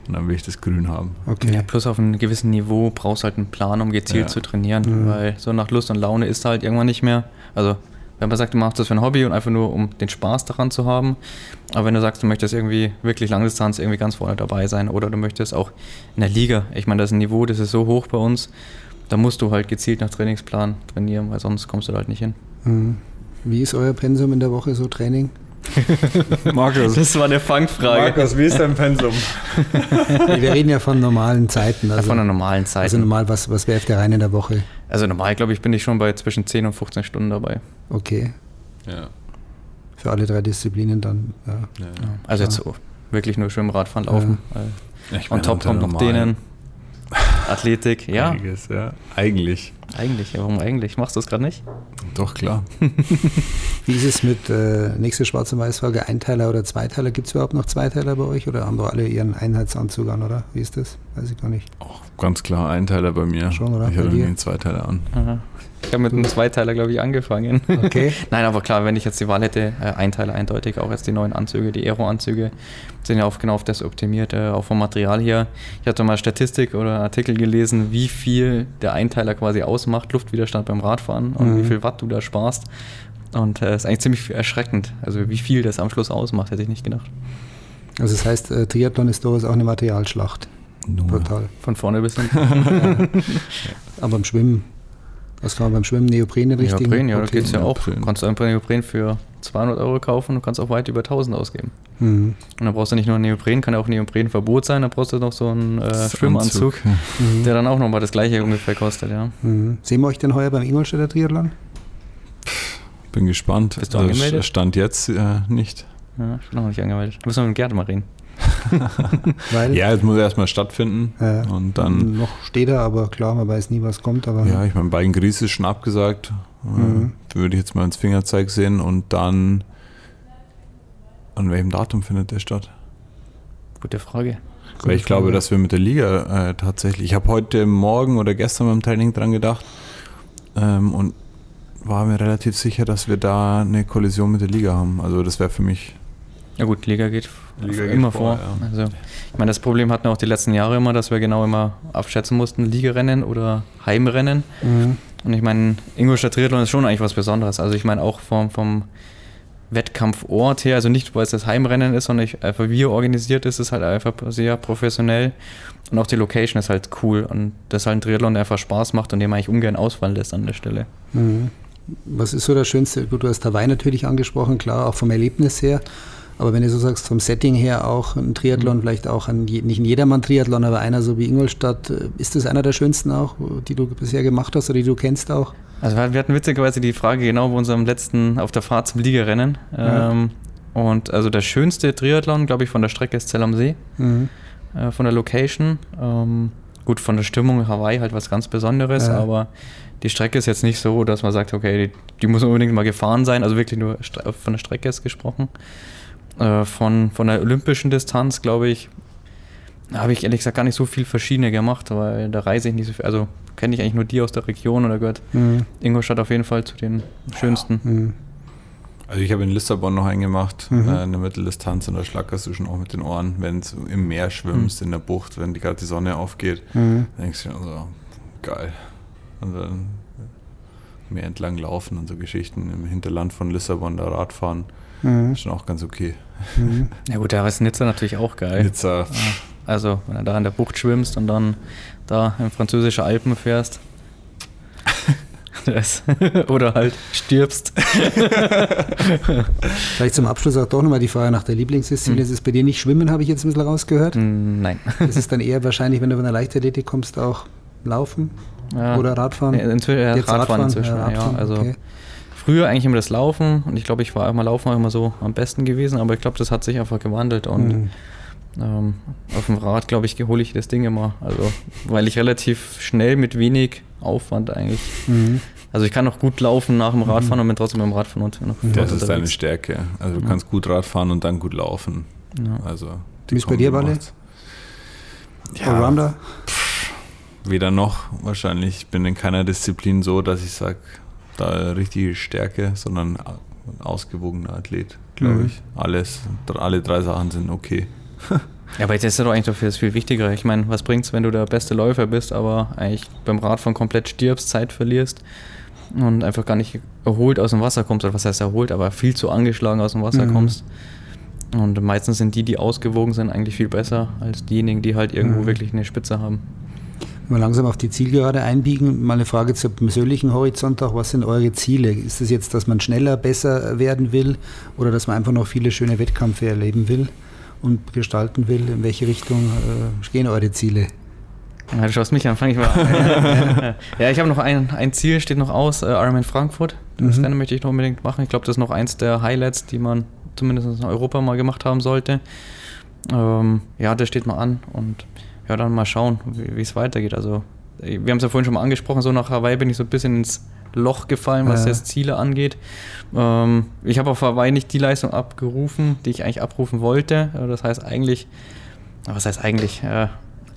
Und dann will ich das grün haben. Okay. Ja, plus auf einem gewissen Niveau brauchst du halt einen Plan, um gezielt ja. zu trainieren, mhm. weil so nach Lust und Laune ist halt irgendwann nicht mehr. Also wenn man sagt, du machst das für ein Hobby und einfach nur, um den Spaß daran zu haben. Aber wenn du sagst, du möchtest irgendwie wirklich Langdistanz irgendwie ganz vorne dabei sein oder du möchtest auch in der Liga, ich meine, das Niveau, das ist so hoch bei uns, da musst du halt gezielt nach Trainingsplan trainieren, weil sonst kommst du da halt nicht hin. Mhm. Wie ist euer Pensum in der Woche so Training? Markus. Das war eine Fangfrage. Markus, wie ist dein Pensum? Wir reden ja von normalen Zeiten. Also, ja, von einer normalen Zeit. Also normal, was, was werft ihr rein in der Woche? Also normal, glaube ich, bin ich schon bei zwischen 10 und 15 Stunden dabei. Okay. Ja. Für alle drei Disziplinen dann, ja. ja, ja. Also jetzt so, wirklich nur Schwimmen, Radfahren, Laufen. Ja. On top kommt noch denen. Athletik, ja. Einiges, ja. Eigentlich. Eigentlich, ja, warum eigentlich? Machst du es gerade nicht? Doch, klar. Wie ist es mit äh, nächste schwarze Weißfolge, Einteiler oder Zweiteiler? Gibt es überhaupt noch Zweiteiler bei euch oder haben wir alle ihren Einheitsanzug an, oder? Wie ist das? Weiß ich gar nicht. Auch ganz klar Einteiler bei mir. Schon, oder? Ich habe einen Zweiteiler an. Aha. Ich habe mit einem Zweiteiler, glaube ich, angefangen. Okay. Nein, aber klar, wenn ich jetzt die Wahl hätte, äh, Einteiler eindeutig, auch jetzt die neuen Anzüge, die Aero-Anzüge, sind ja auch genau auf das optimiert, äh, auch vom Material her. Ich hatte mal Statistik oder Artikel gelesen, wie viel der Einteiler quasi ausmacht, Luftwiderstand beim Radfahren und mhm. wie viel Watt du da sparst. Und es äh, ist eigentlich ziemlich erschreckend. Also wie viel das am Schluss ausmacht, hätte ich nicht gedacht. Also das heißt, äh, Triathlon ist durchaus auch eine Materialschlacht. Nur. Total. Von vorne bis hinten. ja. Aber beim Schwimmen was kann man beim Schwimmen? Neopren den richtigen? Neopren, ja, da geht es ja auch. Du kannst einfach Neopren für 200 Euro kaufen und kannst auch weit über 1000 ausgeben. Mhm. Und dann brauchst du nicht nur Neopren, kann ja auch Neoprenverbot sein, dann brauchst du noch so einen äh, Schwimmanzug, mhm. der dann auch nochmal das gleiche ungefähr kostet, ja. Mhm. Sehen wir euch denn heuer beim Ingolstädter Triathlon? Bin gespannt. Bist du angemeldet? Stand jetzt äh, nicht. Ja, ich bin noch nicht angemeldet. Da müssen wir mit Gerd mal reden. Weil, ja, es muss erstmal stattfinden. Äh, und dann. Noch steht er, aber klar, man weiß nie, was kommt. Aber ja, ich meine, bei den Gries ist schon abgesagt. Mhm. Würde ich jetzt mal ins Fingerzeig sehen. Und dann. An welchem Datum findet der statt? Gute Frage. Weil ich glaube, dass wir mit der Liga äh, tatsächlich. Ich habe heute Morgen oder gestern beim Training dran gedacht ähm, und war mir relativ sicher, dass wir da eine Kollision mit der Liga haben. Also das wäre für mich. Ja gut, Liga geht, Liga immer geht vor. vor. Ja. Also, ich meine, das Problem hatten wir auch die letzten Jahre immer, dass wir genau immer abschätzen mussten, Ligarennen oder Heimrennen. Mhm. Und ich meine, Ingolstadt Triathlon ist schon eigentlich was Besonderes. Also ich meine auch vom, vom Wettkampfort her, also nicht, weil es das Heimrennen ist, sondern ich, einfach wie organisiert ist, ist halt einfach sehr professionell und auch die Location ist halt cool und das halt ein Triathlon, der einfach Spaß macht und dem eigentlich ungern ausfallen lässt an der Stelle. Mhm. Was ist so das Schönste? Gut, du hast Hawaii natürlich angesprochen, klar, auch vom Erlebnis her. Aber wenn du so sagst, vom Setting her auch ein Triathlon, mhm. vielleicht auch ein, nicht ein Jedermann-Triathlon, aber einer so wie Ingolstadt, äh, ist das einer der schönsten auch, die du bisher gemacht hast oder die du kennst auch? Also wir hatten witzigerweise die Frage genau bei unserem letzten auf der Fahrt zum Liegerennen. Ja. Ähm, und also der schönste Triathlon, glaube ich, von der Strecke ist Zell am See. Mhm. Äh, von der Location. Ähm, gut, von der Stimmung Hawaii halt was ganz Besonderes, ja. aber die Strecke ist jetzt nicht so, dass man sagt, okay, die, die muss unbedingt mal gefahren sein. Also wirklich nur von der Strecke ist gesprochen. Äh, von, von der olympischen Distanz, glaube ich, habe ich ehrlich gesagt gar nicht so viel verschiedene gemacht, weil da reise ich nicht so viel. Also kenne ich eigentlich nur die aus der Region oder gehört mhm. Ingolstadt auf jeden Fall zu den schönsten. Mhm. Also ich habe in Lissabon noch einen gemacht, mhm. äh, eine Mitteldistanz und da schlackerst du schon auch mit den Ohren, wenn du im Meer schwimmst, mhm. in der Bucht, wenn gerade die Sonne aufgeht, mhm. denkst du dir so, geil. Und dann Meer entlang laufen und so Geschichten im Hinterland von Lissabon da Radfahren, mhm. ist schon auch ganz okay. Mhm. Ja gut, da ist Nizza natürlich auch geil. Nizza. Also wenn du da in der Bucht schwimmst und dann da in französische Alpen fährst. Oder halt stirbst. Vielleicht zum Abschluss auch doch nochmal die Frage nach der Lieblingsdisziplin. Mhm. Ist es bei dir nicht Schwimmen, habe ich jetzt ein bisschen rausgehört? Hm, nein. Ist es dann eher wahrscheinlich, wenn du von der Leichtathletik kommst, auch Laufen ja. oder Radfahren? Ja, inzwischen, ja, Radfahren, Radfahren, inzwischen, ja. Radfahren, ja also okay. Früher eigentlich immer das Laufen und ich glaube, ich war immer Laufen auch immer so am besten gewesen, aber ich glaube, das hat sich einfach gewandelt und mhm. ähm, auf dem Rad, glaube ich, hole ich das Ding immer. Also, weil ich relativ schnell mit wenig Aufwand eigentlich. Mhm. Also ich kann noch gut laufen nach dem mhm. Radfahren mhm. und bin trotzdem beim Radfahren und noch Das ist deine Stärke. Also du ja. kannst gut Radfahren und dann gut laufen. Ja. Also Wie ist bei dir, Walle? Ja, Allrounder? Weder noch wahrscheinlich. Ich bin in keiner Disziplin so, dass ich sage, da richtige Stärke, sondern ein ausgewogener Athlet, glaube mhm. ich. Alles, alle drei Sachen sind okay. ja, aber jetzt ist ja doch eigentlich dafür das viel wichtiger. Ich meine, was bringt es, wenn du der beste Läufer bist, aber eigentlich beim Radfahren komplett stirbst, Zeit verlierst und einfach gar nicht erholt aus dem Wasser kommst, oder was heißt erholt, aber viel zu angeschlagen aus dem Wasser mhm. kommst. Und meistens sind die, die ausgewogen sind, eigentlich viel besser als diejenigen, die halt irgendwo mhm. wirklich eine Spitze haben. Wenn wir langsam auf die Zielgerade einbiegen, mal eine Frage zum persönlichen Horizont auch. Was sind eure Ziele? Ist es jetzt, dass man schneller, besser werden will oder dass man einfach noch viele schöne Wettkämpfe erleben will und gestalten will? In welche Richtung äh, gehen eure Ziele? Ja, du schaust mich an, fange ich mal an. ja, ich habe noch ein, ein Ziel, steht noch aus, äh, Ironman Frankfurt. Das mhm. Möchte ich noch unbedingt machen. Ich glaube, das ist noch eins der Highlights, die man zumindest in Europa mal gemacht haben sollte. Ähm, ja, das steht mal an und ja, dann mal schauen, wie es weitergeht. Also, wir haben es ja vorhin schon mal angesprochen, so nach Hawaii bin ich so ein bisschen ins Loch gefallen, was ja. jetzt Ziele angeht. Ähm, ich habe auf Hawaii nicht die Leistung abgerufen, die ich eigentlich abrufen wollte. Das heißt eigentlich, was heißt eigentlich? Äh,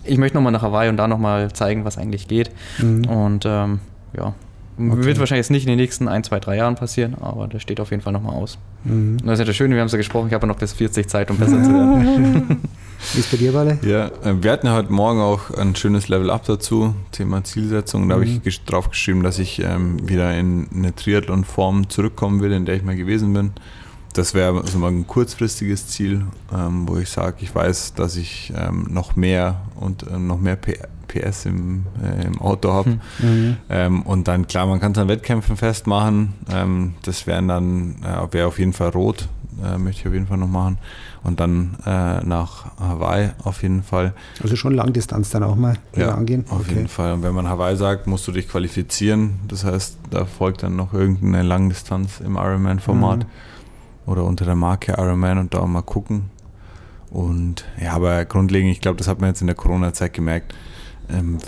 ich möchte nochmal nach Hawaii und da nochmal zeigen, was eigentlich geht. Mhm. Und ähm, ja, Okay. Wird wahrscheinlich jetzt nicht in den nächsten ein, zwei, drei Jahren passieren, aber das steht auf jeden Fall nochmal aus. Mhm. Und das ist ja das Schöne, wir haben es ja gesprochen, ich habe noch bis 40 Zeit, um besser zu werden. Wie ist bei dir, Walle? Ja, äh, wir hatten ja heute Morgen auch ein schönes Level-Up dazu, Thema Zielsetzung. Da mhm. habe ich drauf geschrieben, dass ich ähm, wieder in eine Triathlon-Form zurückkommen will, in der ich mal gewesen bin. Das wäre also mal ein kurzfristiges Ziel, ähm, wo ich sage, ich weiß, dass ich ähm, noch mehr und äh, noch mehr PR PS im, äh, im Auto habe. Hm. Mhm. Ähm, und dann, klar, man kann es an Wettkämpfen festmachen. Ähm, das wären dann, äh, wäre auf jeden Fall rot, äh, möchte ich auf jeden Fall noch machen. Und dann äh, nach Hawaii auf jeden Fall. Also schon Langdistanz dann auch mal ja, angehen? Auf okay. jeden Fall. Und wenn man Hawaii sagt, musst du dich qualifizieren. Das heißt, da folgt dann noch irgendeine Langdistanz im Ironman-Format mhm. oder unter der Marke Ironman und da auch mal gucken Und ja, aber grundlegend, ich glaube, das hat man jetzt in der Corona-Zeit gemerkt, ähm,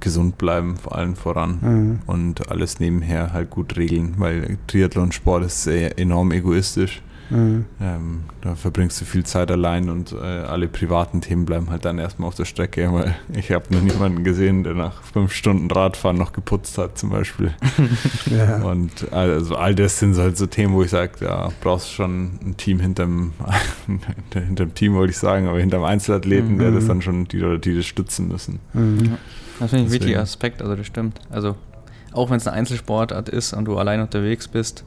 gesund bleiben, vor allem voran mhm. und alles nebenher halt gut regeln, weil Triathlon-Sport ist sehr enorm egoistisch. Mhm. Ähm, da verbringst du viel Zeit allein und äh, alle privaten Themen bleiben halt dann erstmal auf der Strecke, weil ich habe noch niemanden gesehen, der nach fünf Stunden Radfahren noch geputzt hat zum Beispiel. ja. Und also all das sind halt so Themen, wo ich sage, ja, brauchst schon ein Team hinterm, hinterm Team, wollte ich sagen, aber hinterm Einzelathleten, mhm. der das dann schon, die, die das stützen müssen. Mhm. Das finde ich ein wichtiger Aspekt, also das stimmt. Also auch wenn es eine Einzelsportart ist und du allein unterwegs bist,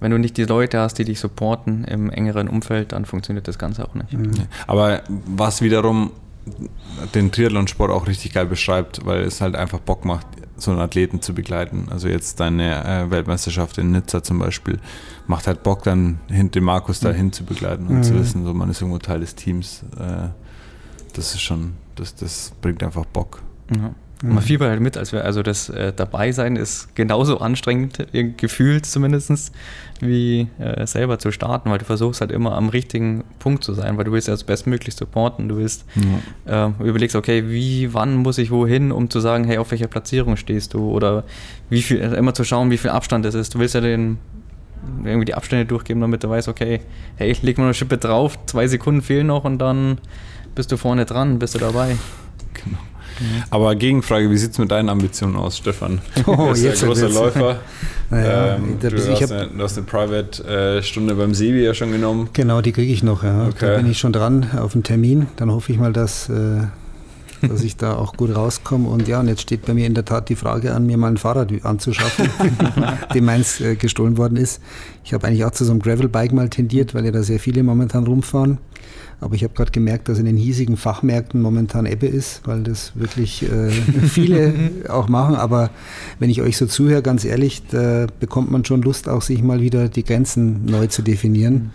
wenn du nicht die Leute hast, die dich supporten im engeren Umfeld, dann funktioniert das Ganze auch nicht. Mhm. Aber was wiederum den Triathlonsport auch richtig geil beschreibt, weil es halt einfach Bock macht, so einen Athleten zu begleiten. Also jetzt deine äh, Weltmeisterschaft in Nizza zum Beispiel macht halt Bock, dann hinter Markus dahin zu begleiten und mhm. zu wissen, so man ist irgendwo Teil des Teams. Äh, das ist schon, das, das bringt einfach Bock. Mhm. Man fiebert halt mit, als wir, also das äh, Dabeisein ist genauso anstrengend, gefühlt zumindest, wie äh, selber zu starten, weil du versuchst halt immer am richtigen Punkt zu sein, weil du willst ja das bestmöglich supporten, du willst, ja. äh, überlegst, okay, wie, wann muss ich wohin, um zu sagen, hey, auf welcher Platzierung stehst du oder wie viel, also immer zu schauen, wie viel Abstand es ist. Du willst ja den irgendwie die Abstände durchgeben, damit du weißt, okay, hey, leg mal eine Schippe drauf, zwei Sekunden fehlen noch und dann bist du vorne dran, bist du dabei. Genau. Aber Gegenfrage, wie sieht es mit deinen Ambitionen aus, Stefan? Oh, du bist jetzt ein großer Läufer. Naja, ähm, du, hast eine, du, hast eine, Private-Stunde beim Sebi ja schon genommen. Genau, die kriege ich noch. Ja. Okay. Da bin ich schon dran auf einen Termin. Dann hoffe ich mal, dass, äh, dass ich da auch gut rauskomme. Und ja, und jetzt steht bei mir in der Tat die Frage an, mir mal ein Fahrrad anzuschaffen, dem meins äh, gestohlen worden ist. Ich habe eigentlich auch zu so einem Gravelbike mal tendiert, weil ja da sehr viele momentan rumfahren. Aber ich habe gerade gemerkt, dass in den hiesigen Fachmärkten momentan Ebbe ist, weil das wirklich äh, viele auch machen. Aber wenn ich euch so zuhöre, ganz ehrlich, da bekommt man schon Lust, auch sich mal wieder die Grenzen neu zu definieren. Mhm.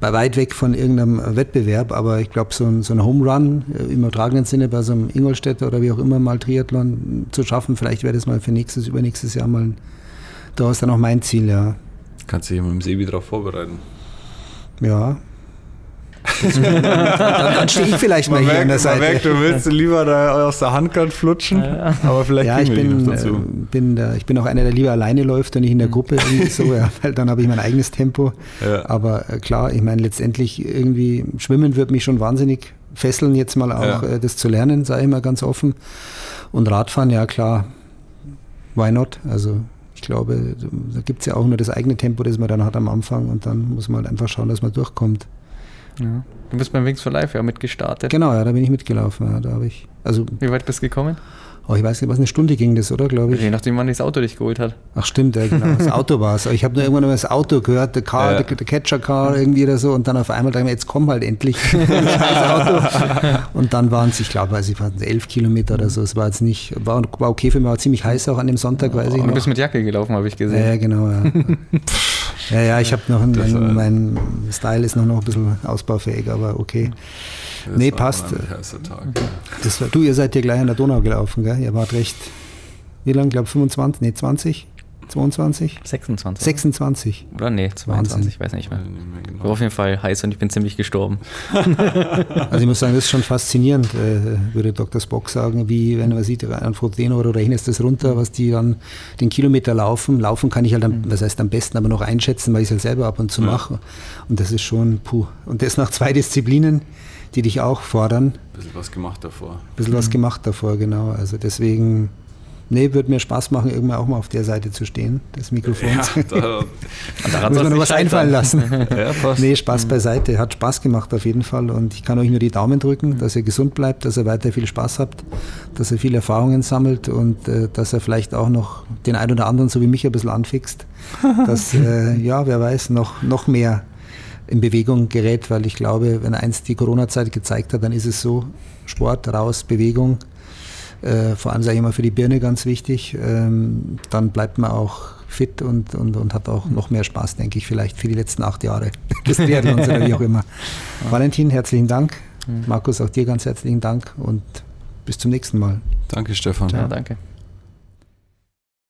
Bei weit weg von irgendeinem Wettbewerb, aber ich glaube, so ein, so ein Home Run äh, im übertragenen Sinne bei so einem Ingolstädter oder wie auch immer mal Triathlon zu schaffen, vielleicht wäre das mal für nächstes, übernächstes Jahr mal durchaus dann auch mein Ziel, ja. Kannst du dich mit dem Sebi darauf vorbereiten? Ja, dann, dann stehe ich vielleicht man mal hier an der Seite. Merkt, du willst lieber da aus der Hand gerade flutschen, ja. aber vielleicht ja, ich bin, dazu. Äh, bin da, ich bin auch einer, der lieber alleine läuft und nicht in der Gruppe irgendwie so, ja, weil dann habe ich mein eigenes Tempo. Ja. Aber äh, klar, ich meine letztendlich irgendwie Schwimmen wird mich schon wahnsinnig fesseln, jetzt mal auch äh, das zu lernen, sage ich mal ganz offen. Und Radfahren, ja klar, why not? Also ich glaube, da gibt es ja auch nur das eigene Tempo, das man dann hat am Anfang und dann muss man halt einfach schauen, dass man durchkommt. Ja. Du bist beim Wings for Life ja mitgestartet. Genau, ja, da bin ich mitgelaufen. Ja, da ich. Also, Wie weit bist du gekommen? Oh, ich weiß nicht, was eine Stunde ging das, oder, glaube ich? Je nachdem, wann das Auto dich geholt hat. Ach stimmt, ja, genau. Das Auto war es. Ich habe nur irgendwann mal das Auto gehört, der Car, ja. der, der Catcher Car irgendwie oder so und dann auf einmal dachte ich mir, jetzt komm halt endlich Auto. Und dann waren es, ich glaube, weiß ich, waren elf Kilometer oder so. Es war jetzt nicht, war, war okay für mich, war ziemlich heiß auch an dem Sonntag, weiß oh, ich noch. Du bist mit Jacke gelaufen, habe ich gesehen. Ja, genau, ja. ja, ja, ich habe noch, mein, mein Style ist noch, noch ein bisschen ausbaufähig, aber okay. Das nee, passt. Das war, du, ihr seid ja gleich an der Donau gelaufen, gell? Ihr wart recht, wie lange? Ich glaube 25, nee, 20? 22? 26. 26. Oder nee, 22, ich weiß nicht mehr. Genau. War auf jeden Fall heiß und ich bin ziemlich gestorben. also ich muss sagen, das ist schon faszinierend, äh, würde Dr. Spock sagen, wie, wenn man sieht, an Frodeno oder Rechnes das runter, was die dann den Kilometer laufen. Laufen kann ich halt, am, mhm. was heißt am besten, aber noch einschätzen, weil ich es halt selber ab und zu ja. mache. Und das ist schon, puh. Und das nach zwei Disziplinen die dich auch fordern. Ein bisschen was gemacht davor. Ein bisschen mhm. was gemacht davor, genau. Also deswegen, nee, würde mir Spaß machen, irgendwann auch mal auf der Seite zu stehen, des Mikrofons. Ja, da, da muss man noch was einfallen lassen. ja, passt. Nee, Spaß mhm. beiseite. Hat Spaß gemacht auf jeden Fall und ich kann euch nur die Daumen drücken, mhm. dass ihr gesund bleibt, dass ihr weiter viel Spaß habt, dass ihr viele Erfahrungen sammelt und äh, dass er vielleicht auch noch den einen oder anderen, so wie mich, ein bisschen anfixt. dass, äh, ja, wer weiß, noch, noch mehr in Bewegung gerät, weil ich glaube, wenn eins die Corona-Zeit gezeigt hat, dann ist es so, Sport, raus, Bewegung, äh, vor allem sage ich immer für die Birne ganz wichtig, ähm, dann bleibt man auch fit und, und, und hat auch noch mehr Spaß, denke ich, vielleicht für die letzten acht Jahre des Triathlons oder wie auch immer. Ja. Valentin, herzlichen Dank. Mhm. Markus, auch dir ganz herzlichen Dank und bis zum nächsten Mal. Danke, Stefan. Ja, danke.